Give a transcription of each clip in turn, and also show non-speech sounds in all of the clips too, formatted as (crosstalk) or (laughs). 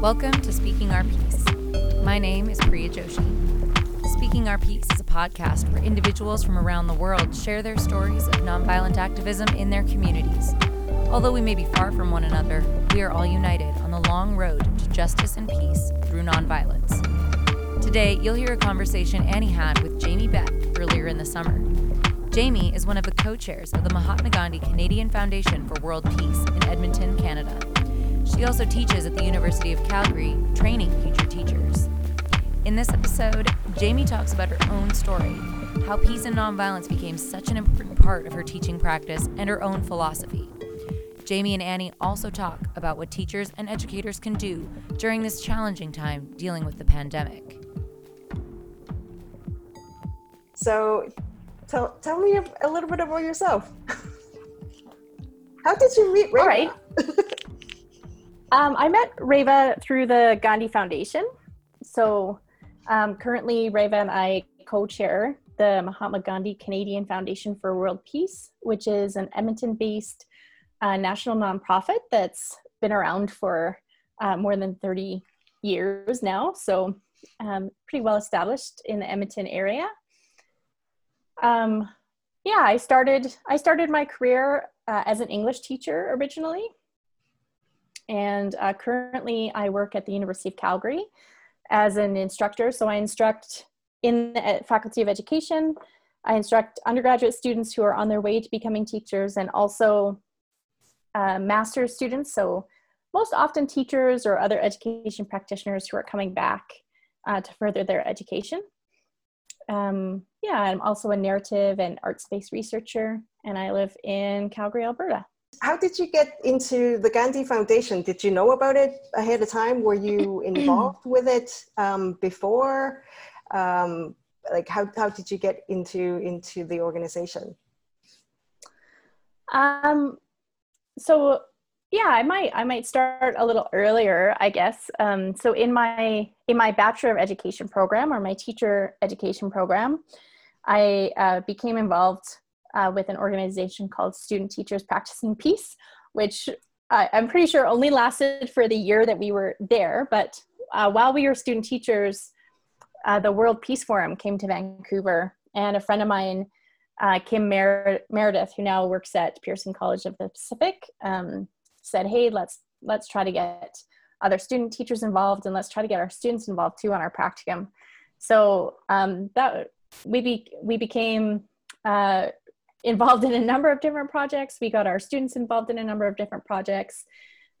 Welcome to Speaking Our Piece. My name is Priya Joshi. Speaking Our Piece is a podcast where individuals from around the world share their stories of nonviolent activism in their communities. Although we may be far from one another, we are all united on the long road to justice and peace through nonviolence. Today, you'll hear a conversation Annie had with Jamie Beth earlier in the summer. Jamie is one of the co chairs of the Mahatma Gandhi Canadian Foundation for World Peace in Edmonton, Canada. She also teaches at the University of Calgary, training future teachers. In this episode, Jamie talks about her own story, how peace and nonviolence became such an important part of her teaching practice and her own philosophy. Jamie and Annie also talk about what teachers and educators can do during this challenging time dealing with the pandemic. So, tell, tell me a, a little bit about yourself. (laughs) How did you meet Reva? All right. (laughs) Um, I met Reva through the Gandhi Foundation. So um, currently, Reva and I co chair the Mahatma Gandhi Canadian Foundation for World Peace, which is an Edmonton based uh, national nonprofit that's been around for uh, more than 30 years now. So, um, pretty well established in the Edmonton area. Um, yeah, I started I started my career uh, as an English teacher originally, and uh, currently I work at the University of Calgary as an instructor. So I instruct in the Faculty of Education. I instruct undergraduate students who are on their way to becoming teachers and also uh, master's students. So most often teachers or other education practitioners who are coming back uh, to further their education. Um, yeah, I'm also a narrative and art space researcher, and I live in Calgary, Alberta how did you get into the Gandhi Foundation? Did you know about it ahead of time? Were you (clears throat) involved with it um, before? Um, like how, how did you get into into the organization? Um, so yeah, I might I might start a little earlier, I guess. Um, so in my in my Bachelor of Education program or my teacher education program, I uh, became involved uh, with an organization called Student Teachers Practicing Peace, which uh, I'm pretty sure only lasted for the year that we were there. But uh, while we were student teachers, uh, the World Peace Forum came to Vancouver, and a friend of mine, uh, Kim Mer- Meredith, who now works at Pearson College of the Pacific, um, said, "Hey, let's let's try to get other student teachers involved, and let's try to get our students involved too on our practicum." So um, that we be, we became uh, involved in a number of different projects. We got our students involved in a number of different projects.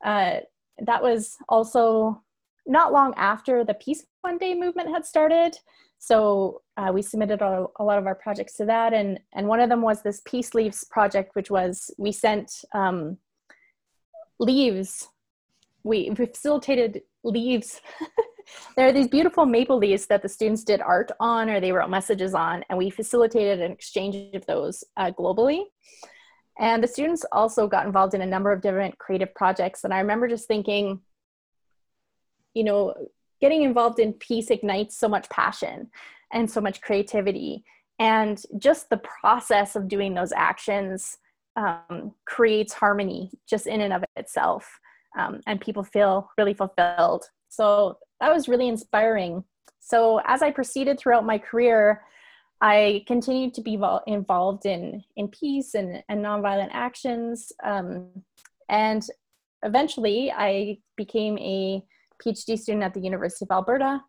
Uh, that was also not long after the Peace One Day movement had started. So uh, we submitted a, a, lot of our projects to that, and and one of them was this Peace Leaves project, which was we sent um, leaves. We, we facilitated leaves (laughs) there are these beautiful maple leaves that the students did art on or they wrote messages on, and we facilitated an exchange of those uh, globally. And the students also got involved in a number of different creative projects. And I remember just thinking, you know, getting involved in peace ignites so much passion and so much creativity. And just the process of doing those actions um, creates harmony just in and of itself. Um, and people feel really fulfilled. So that was really inspiring. So as I proceeded throughout my career, I continued to be involved in in peace and, and nonviolent actions, um, and eventually I became a PhD student at the University of Alberta.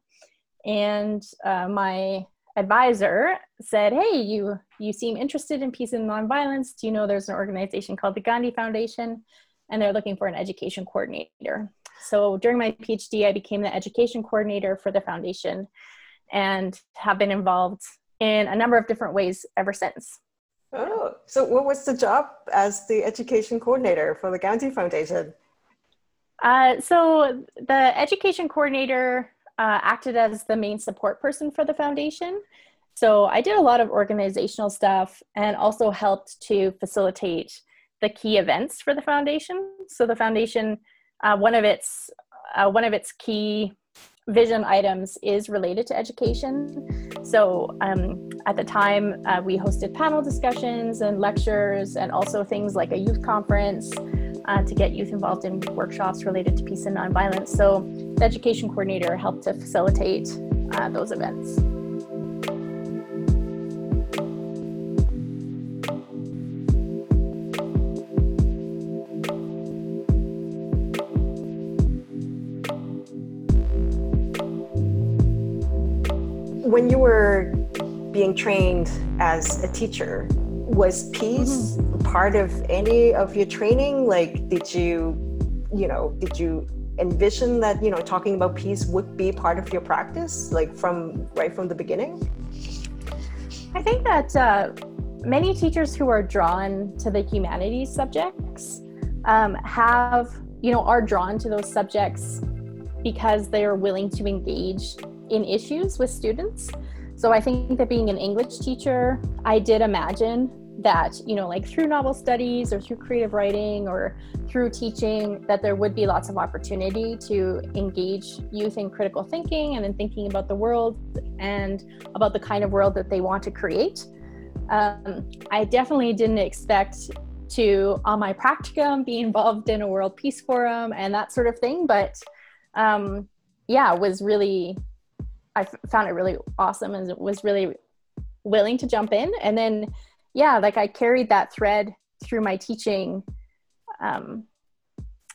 And uh, my advisor said, "Hey, you you seem interested in peace and nonviolence. Do you know there's an organization called the Gandhi Foundation, and they're looking for an education coordinator?" So during my PhD, I became the education coordinator for the foundation and have been involved in a number of different ways ever since. Oh, so what was the job as the education coordinator for the Gandhi Foundation? Uh, so the education coordinator uh, acted as the main support person for the foundation. So I did a lot of organizational stuff and also helped to facilitate the key events for the foundation. So the foundation uh, one of its uh, one of its key vision items is related to education. So um, at the time, uh, we hosted panel discussions and lectures, and also things like a youth conference. uh, to get youth involved in workshops related to peace and nonviolence. So the education coordinator helped to facilitate uh, those events. When you were being trained as a teacher, was peace mm-hmm. part of any of your training? Like, did you, you know, did you envision that, you know, talking about peace would be part of your practice, like from right from the beginning? I think that uh, many teachers who are drawn to the humanities subjects um, have, you know, are drawn to those subjects because they are willing to engage in issues with students. So I think that being an English teacher, I did imagine that, you know, like through novel studies or through creative writing or through teaching, that there would be lots of opportunity to engage youth in critical thinking and in thinking about the world and about the kind of world that they want to create. Um, I definitely didn't expect to, on my practicum, be involved in a World Peace Forum and that sort of thing, but um, yeah, was really I found it really awesome and was really willing to jump in. And then, yeah, like I carried that thread through my teaching. Um,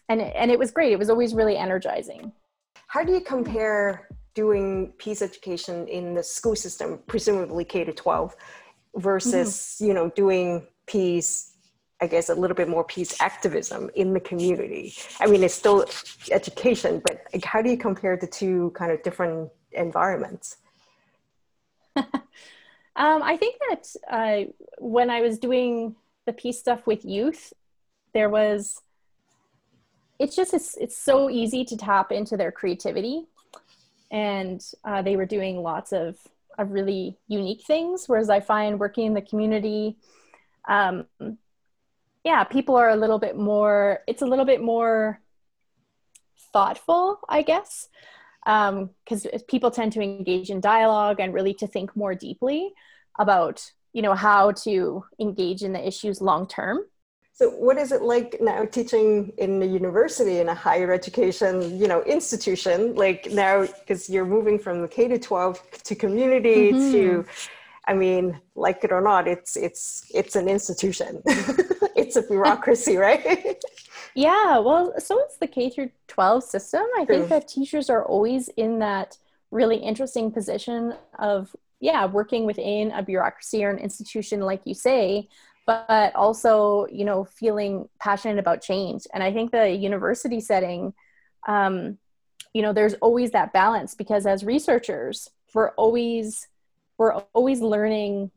and, and it was great. It was always really energizing. How do you compare doing peace education in the school system, presumably K to 12, versus, mm-hmm. you know, doing peace I guess, a little bit more peace activism in the community. I mean, it's still education, but like, how do you compare the two kind of different environments? (laughs) um, I think that uh, when I was doing the peace stuff with youth, there was, it's just, it's, it's so easy to tap into their creativity. And uh, they were doing lots of, of really unique things. Whereas I find working in the community, um, yeah, people are a little bit more, it's a little bit more thoughtful, I guess because um, people tend to engage in dialogue and really to think more deeply about you know how to engage in the issues long term. So what is it like now teaching in a university in a higher education you know institution? Like now because you're moving from the k to 12 to community mm-hmm. to i mean like it or not it's it's it's an institution. (laughs) It's a bureaucracy (laughs) right yeah, well, so it's the K through 12 system. I True. think that teachers are always in that really interesting position of, yeah, working within a bureaucracy or an institution, like you say, but also, you know, feeling passionate about change. And I think the university setting, um, you know, there's always that balance because as researchers, we're always we're always learning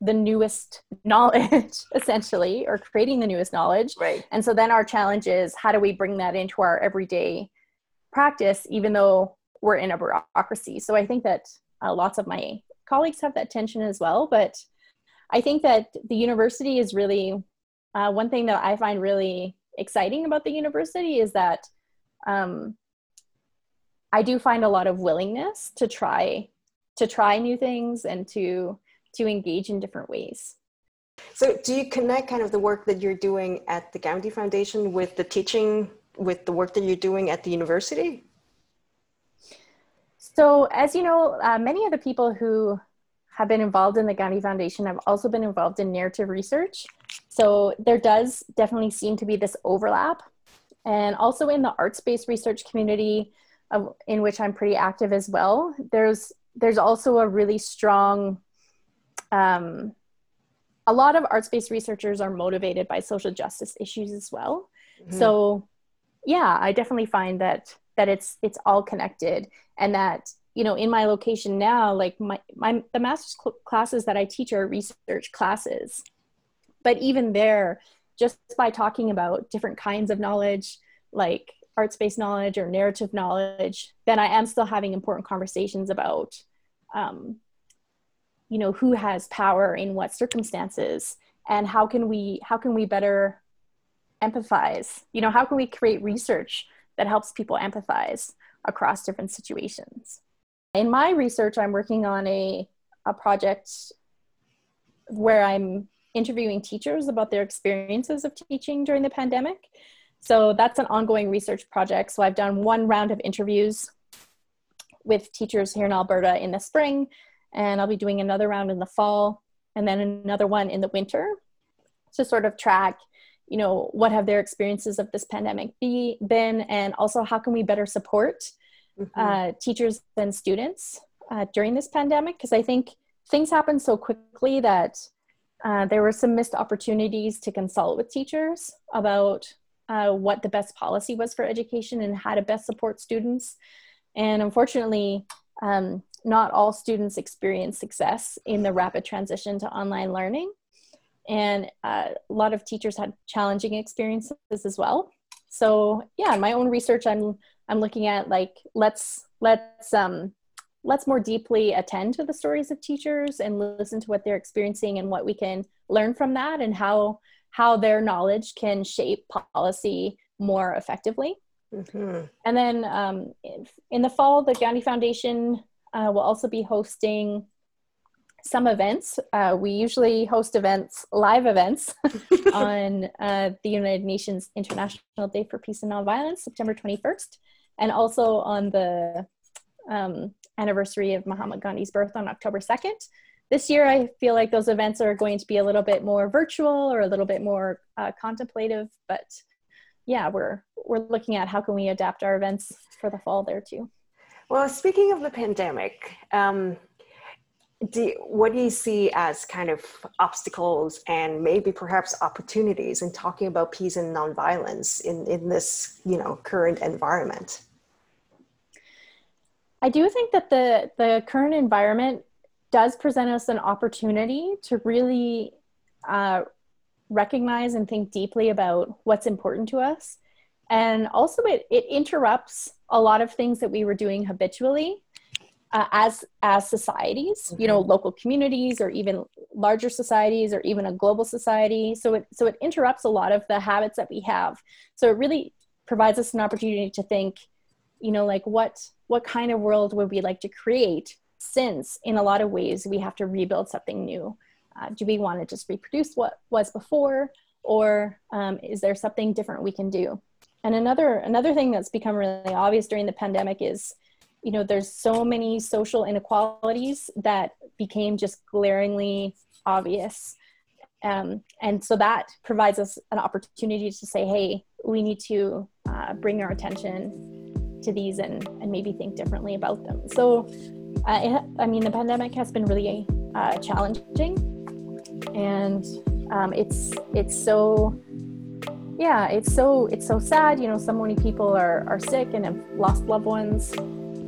the newest knowledge (laughs) essentially or creating the newest knowledge. Right. And so then our challenge is how do we bring that into our everyday practice even though we're in a bureaucracy? So i think that uh, lots of my colleagues have that tension as well but i think that the university is really uh, one thing that i find really exciting about the university is that um, i do find a lot of willingness to try to try new things and to to engage in different ways. So, do you connect kind of the work that you're doing at the Gandhi Foundation with the teaching, with the work that you're doing at the university? So, as you know, uh, many of the people who have been involved in the Gandhi Foundation have also been involved in narrative research. So, there does definitely seem to be this overlap. And also in the arts based research community, uh, in which I'm pretty active as well, there's there's also a really strong um, a lot of arts-based researchers are motivated by social justice issues as well mm-hmm. so yeah i definitely find that that it's it's all connected and that you know in my location now like my, my the master's cl- classes that i teach are research classes but even there just by talking about different kinds of knowledge like arts-based knowledge or narrative knowledge then i am still having important conversations about um, you know who has power in what circumstances and how can we how can we better empathize you know how can we create research that helps people empathize across different situations in my research i'm working on a, a project where i'm interviewing teachers about their experiences of teaching during the pandemic. So that's an ongoing research project. So I've done one round of interviews with teachers here in Alberta in the spring, and I'll be doing another round in the fall, and then another one in the winter to sort of track, you know, what have their experiences of this pandemic be, been, and also how can we better support mm-hmm. uh, teachers and students uh, during this pandemic? Because I think things happened so quickly that uh, there were some missed opportunities to consult with teachers about uh, what the best policy was for education and how to best support students. And unfortunately, um, not all students experience success in the rapid transition to online learning. And uh, a lot of teachers had challenging experiences as well. So yeah, in my own research, I'm I'm looking at like let's let's um, let's more deeply attend to the stories of teachers and listen to what they're experiencing and what we can learn from that and how how their knowledge can shape policy more effectively mm-hmm. and then um, in the fall the gandhi foundation uh, will also be hosting some events uh, we usually host events live events (laughs) on uh, the united nations international day for peace and nonviolence september 21st and also on the um, anniversary of Mahatma Gandhi's birth on October 2nd. This year, I feel like those events are going to be a little bit more virtual or a little bit more uh, contemplative, but yeah, we're we're looking at how can we adapt our events for the fall there too. Well, speaking of the pandemic, um, do, what do you see as kind of obstacles and maybe perhaps opportunities in talking about peace and nonviolence in, in this you know current environment? I do think that the the current environment does present us an opportunity to really uh, recognize and think deeply about what's important to us. And also, it, it interrupts a lot of things that we were doing habitually uh, as as societies, mm-hmm. you know, mm-hmm. local communities or even larger societies or even a global society. So it so it interrupts a lot of the habits that we have. So it really provides us an opportunity to think, you know, like what what kind of world would we like to create since in a lot of ways we have to rebuild something new uh, do we want to just reproduce what was before or um, is there something different we can do and another another thing that's become really obvious during the pandemic is you know there's so many social inequalities that became just glaringly obvious um, and so that provides us an opportunity to say hey we need to uh, bring our attention to these and, and maybe think differently about them. So, uh, it, I mean, the pandemic has been really uh, challenging, and um, it's it's so yeah, it's so it's so sad. You know, so many people are are sick and have lost loved ones.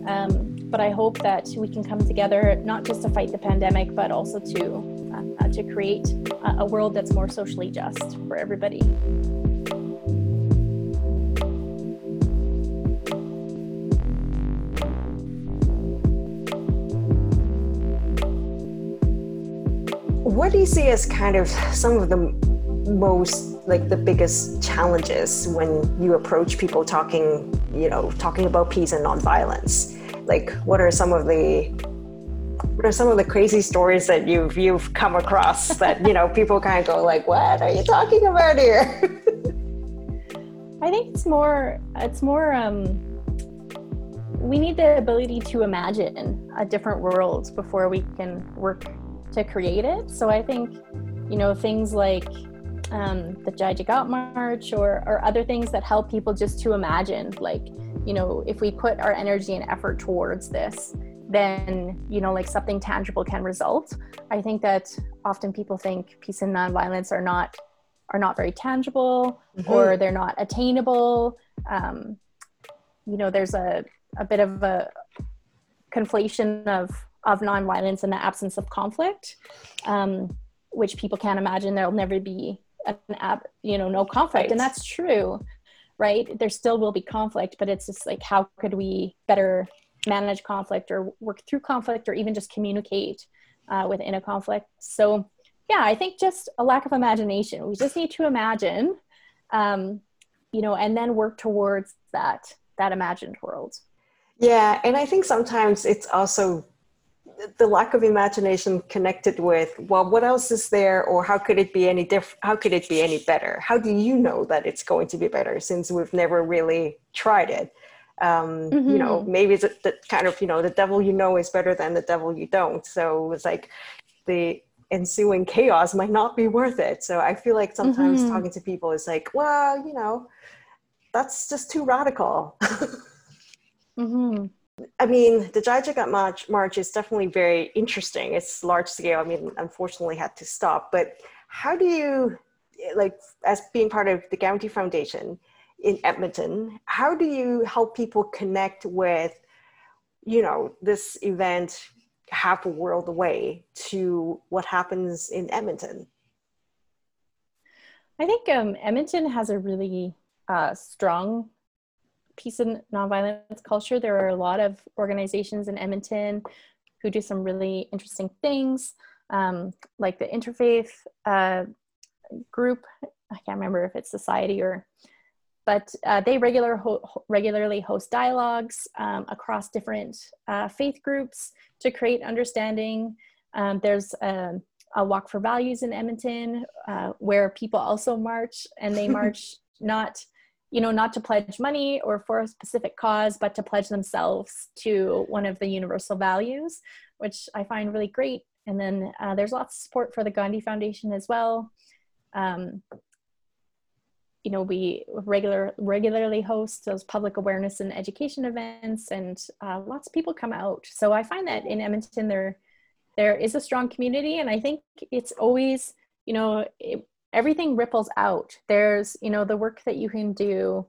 Um, but I hope that we can come together not just to fight the pandemic, but also to uh, to create a, a world that's more socially just for everybody. what do you see as kind of some of the most like the biggest challenges when you approach people talking you know talking about peace and nonviolence like what are some of the what are some of the crazy stories that you've you've come across (laughs) that you know people kind of go like what are you talking about here (laughs) i think it's more it's more um we need the ability to imagine a different world before we can work to create it. So I think, you know, things like um, the Jai Jagat March or, or other things that help people just to imagine, like, you know, if we put our energy and effort towards this, then, you know, like something tangible can result. I think that often people think peace and nonviolence are not are not very tangible mm-hmm. or they're not attainable. Um, you know, there's a, a bit of a conflation of of nonviolence and the absence of conflict, um, which people can't imagine there'll never be an app, you know, no conflict, right. and that's true, right? There still will be conflict, but it's just like how could we better manage conflict or work through conflict or even just communicate uh, within a conflict. So, yeah, I think just a lack of imagination. We just need to imagine, um, you know, and then work towards that that imagined world. Yeah, and I think sometimes it's also the lack of imagination connected with well what else is there or how could it be any different how could it be any better how do you know that it's going to be better since we've never really tried it um, mm-hmm. you know mm-hmm. maybe the, the kind of you know the devil you know is better than the devil you don't so it's like the ensuing chaos might not be worth it so i feel like sometimes mm-hmm. talking to people is like well you know that's just too radical (laughs) mm-hmm. I mean, the Jai Jagat March, March is definitely very interesting. It's large scale. I mean, unfortunately, had to stop. But how do you, like, as being part of the Gandhi Foundation in Edmonton, how do you help people connect with, you know, this event half a world away to what happens in Edmonton? I think um, Edmonton has a really uh, strong peace and nonviolence culture. There are a lot of organizations in Edmonton who do some really interesting things, um, like the interfaith uh, group. I can't remember if it's society or, but uh, they regular ho- regularly host dialogues um, across different uh, faith groups to create understanding. Um, there's a, a, walk for values in Edmonton uh, where people also march, and they (laughs) march not you know, not to pledge money or for a specific cause, but to pledge themselves to one of the universal values, which I find really great. And then uh, there's lots of support for the Gandhi Foundation as well. Um, you know, we regular regularly host those public awareness and education events, and uh, lots of people come out. So I find that in Edmonton there there is a strong community, and I think it's always you know it, everything ripples out. There's, you know, the work that you can do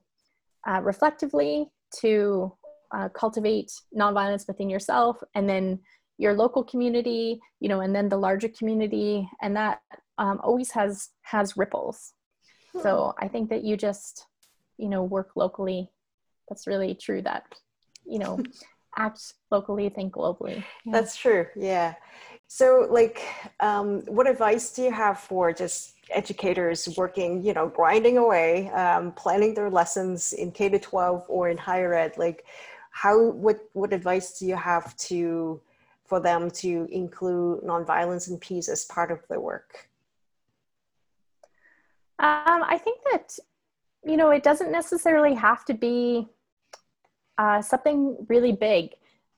uh, reflectively to uh, cultivate nonviolence within yourself, and then your local community, you know, and then the larger community, and that um, always has has ripples. Hmm. So I think that you just, you know, work locally. That's really true. That, you know, (laughs) act locally, think globally. Yeah. That's true. Yeah. So, like, um, what advice do you have for just educators working, you know, grinding away, um, planning their lessons in K to 12 or in higher ed? Like, how, what, what advice do you have to, for them to include nonviolence and peace as part of their work? Um, I think that, you know, it doesn't necessarily have to be uh, something really big.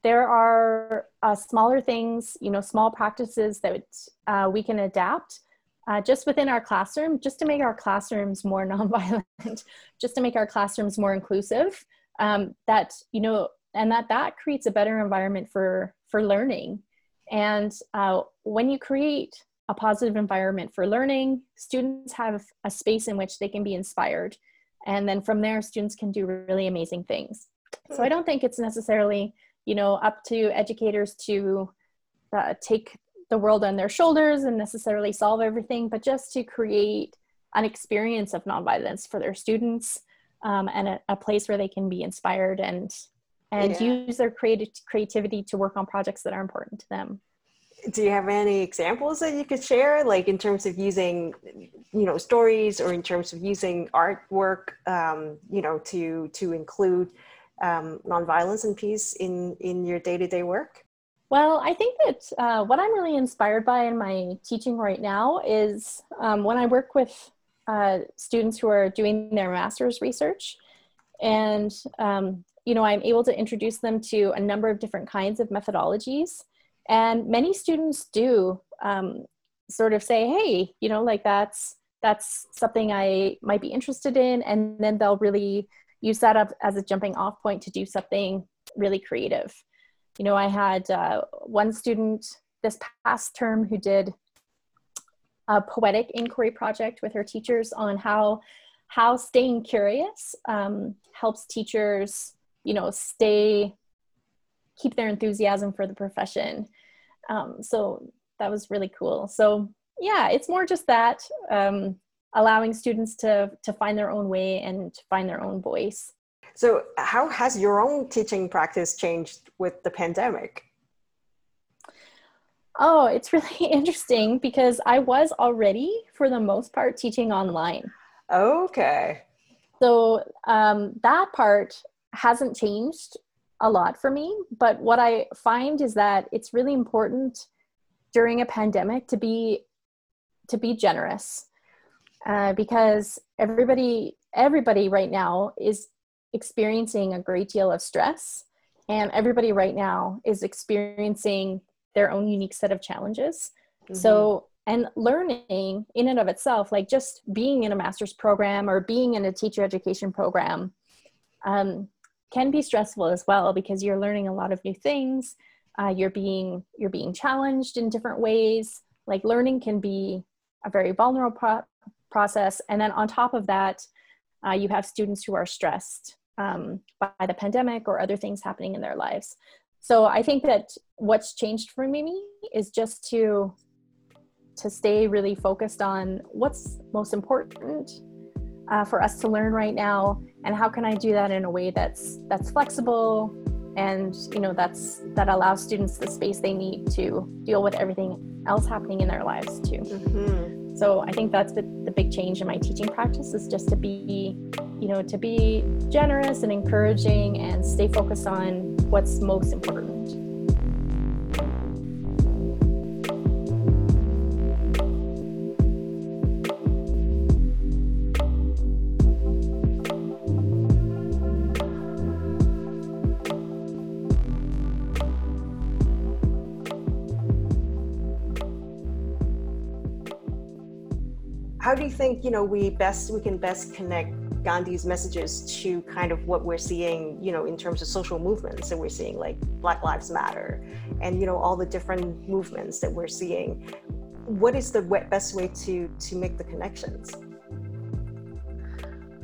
There are uh, smaller things, you know, small practices that uh, we can adapt uh, just within our classroom, just to make our classrooms more (laughs) nonviolent, just to make our classrooms more inclusive. Um, that you know, and that that creates a better environment for for learning. And uh, when you create a positive environment for learning, students have a space in which they can be inspired, and then from there, students can do really amazing things. So I don't think it's necessarily you know up to educators to uh, take the world on their shoulders and necessarily solve everything, but just to create an experience of nonviolence for their students um, and a, a, place where they can be inspired and and yeah. use their creative creativity to work on projects that are important to them. Do you have any examples that you could share, like in terms of using, you know, stories or in terms of using artwork, um, you know, to to include um, nonviolence and peace in in your day to day work? Well, I think that uh, what I'm really inspired by in my teaching right now is um, when I work with uh, students who are doing their master's research, and um, you know, I'm able to introduce them to a number of different kinds of methodologies, and many students do um, sort of say, "Hey, you know, like that's that's something I might be interested in," and then they'll really use that up as a jumping off point to do something really creative you know, I had uh, one student this past term who did a poetic inquiry project with her teachers on how how staying curious um, helps teachers, you know, stay keep their enthusiasm for the profession. Um, so that was really cool. So yeah, it's more just that um, allowing students to to find their own way and to find their own voice. So, how has your own teaching practice changed with the pandemic? Oh, it's really (laughs) interesting because I was already, for the most part, teaching online. Okay. So, um, that part hasn't changed a lot for me. But what I find is that it's really important during a pandemic to be to be generous uh, because everybody everybody right now is experiencing a great deal of stress and everybody right now is experiencing their own unique set of challenges. Mm-hmm. so and learning in and of itself like just being in a master's program or being in a teacher education program um, can be stressful as well because you're learning a lot of new things. Uh, you're being you're being challenged in different ways. Like learning can be a very vulnerable pro- process. And then on top of that uh, you have students who are stressed um, by the pandemic or other things happening in their lives. So i think that what's changed for me is just to to stay really focused on what's most important uh, for us to learn right now and how can i do that in a way that's that's flexible and you know that's that allows students the space they need to deal with everything else happening in their lives too. Mm-hmm. So i think that's the, the big change in my teaching practice is just to be you know to be generous and encouraging and stay focused on what's most important how do you think you know we best we can best connect Gandhi's messages to kind of what we're seeing, you know, in terms of social movements that we're seeing, like Black Lives Matter, and you know all the different movements that we're seeing. What is the best way to to make the connections?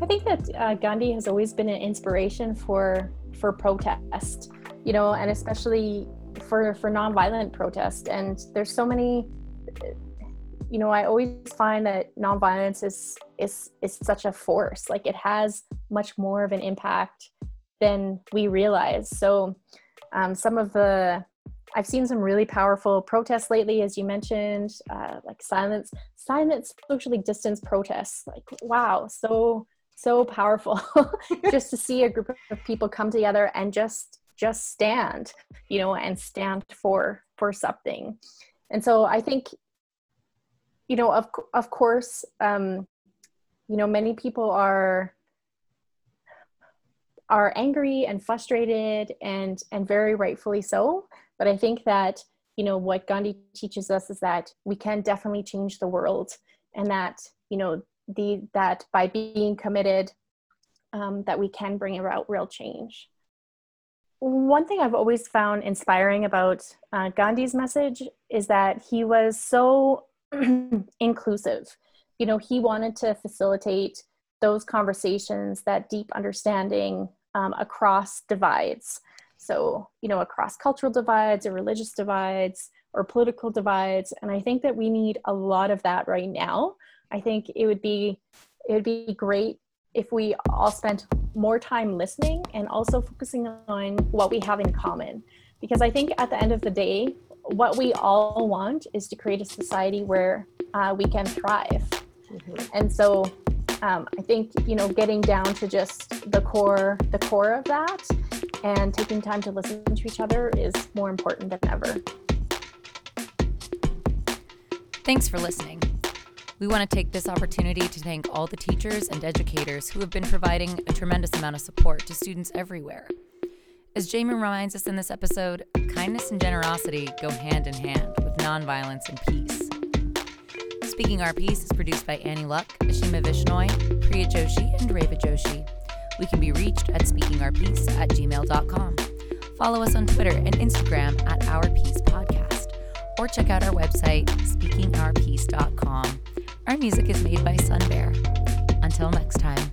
I think that uh, Gandhi has always been an inspiration for for protest, you know, and especially for for nonviolent protest. And there's so many you know, I always find that nonviolence is is is such a force. Like it has much more of an impact than we realize. So um, some of the I've seen some really powerful protests lately, as you mentioned, uh, like silence, silence, socially distanced protests. Like wow, so so powerful (laughs) just to see a group of people come together and just just stand, you know, and stand for for something. And so I think you know, of of course, um, you know, many people are are angry and frustrated and and very rightfully so. But I think that you know what Gandhi teaches us is that we can definitely change the world, and that you know the that by being committed, um, that we can bring about real change. One thing I've always found inspiring about uh, Gandhi's message is that he was so (clears throat) inclusive. You know, he wanted to facilitate those conversations, that deep understanding um, across divides. So, you know, across cultural divides or religious divides or political divides. And I think that we need a lot of that right now. I think it would be it would be great if we all spent more time listening and also focusing on what we have in common. Because I think at the end of the day, what we all want is to create a society where uh, we can thrive. Mm-hmm. And so um, I think you know getting down to just the core, the core of that, and taking time to listen to each other is more important than ever. Thanks for listening. We want to take this opportunity to thank all the teachers and educators who have been providing a tremendous amount of support to students everywhere. As Jamie reminds us in this episode, kindness and generosity go hand in hand with nonviolence and peace. Speaking Our Piece is produced by Annie Luck, Ashima Vishnoi, Priya Joshi, and Reva Joshi. We can be reached at speakingourpiece at gmail.com. Follow us on Twitter and Instagram at Our Piece Podcast, or check out our website, speakingourpiece.com. Our music is made by Sun Bear. Until next time.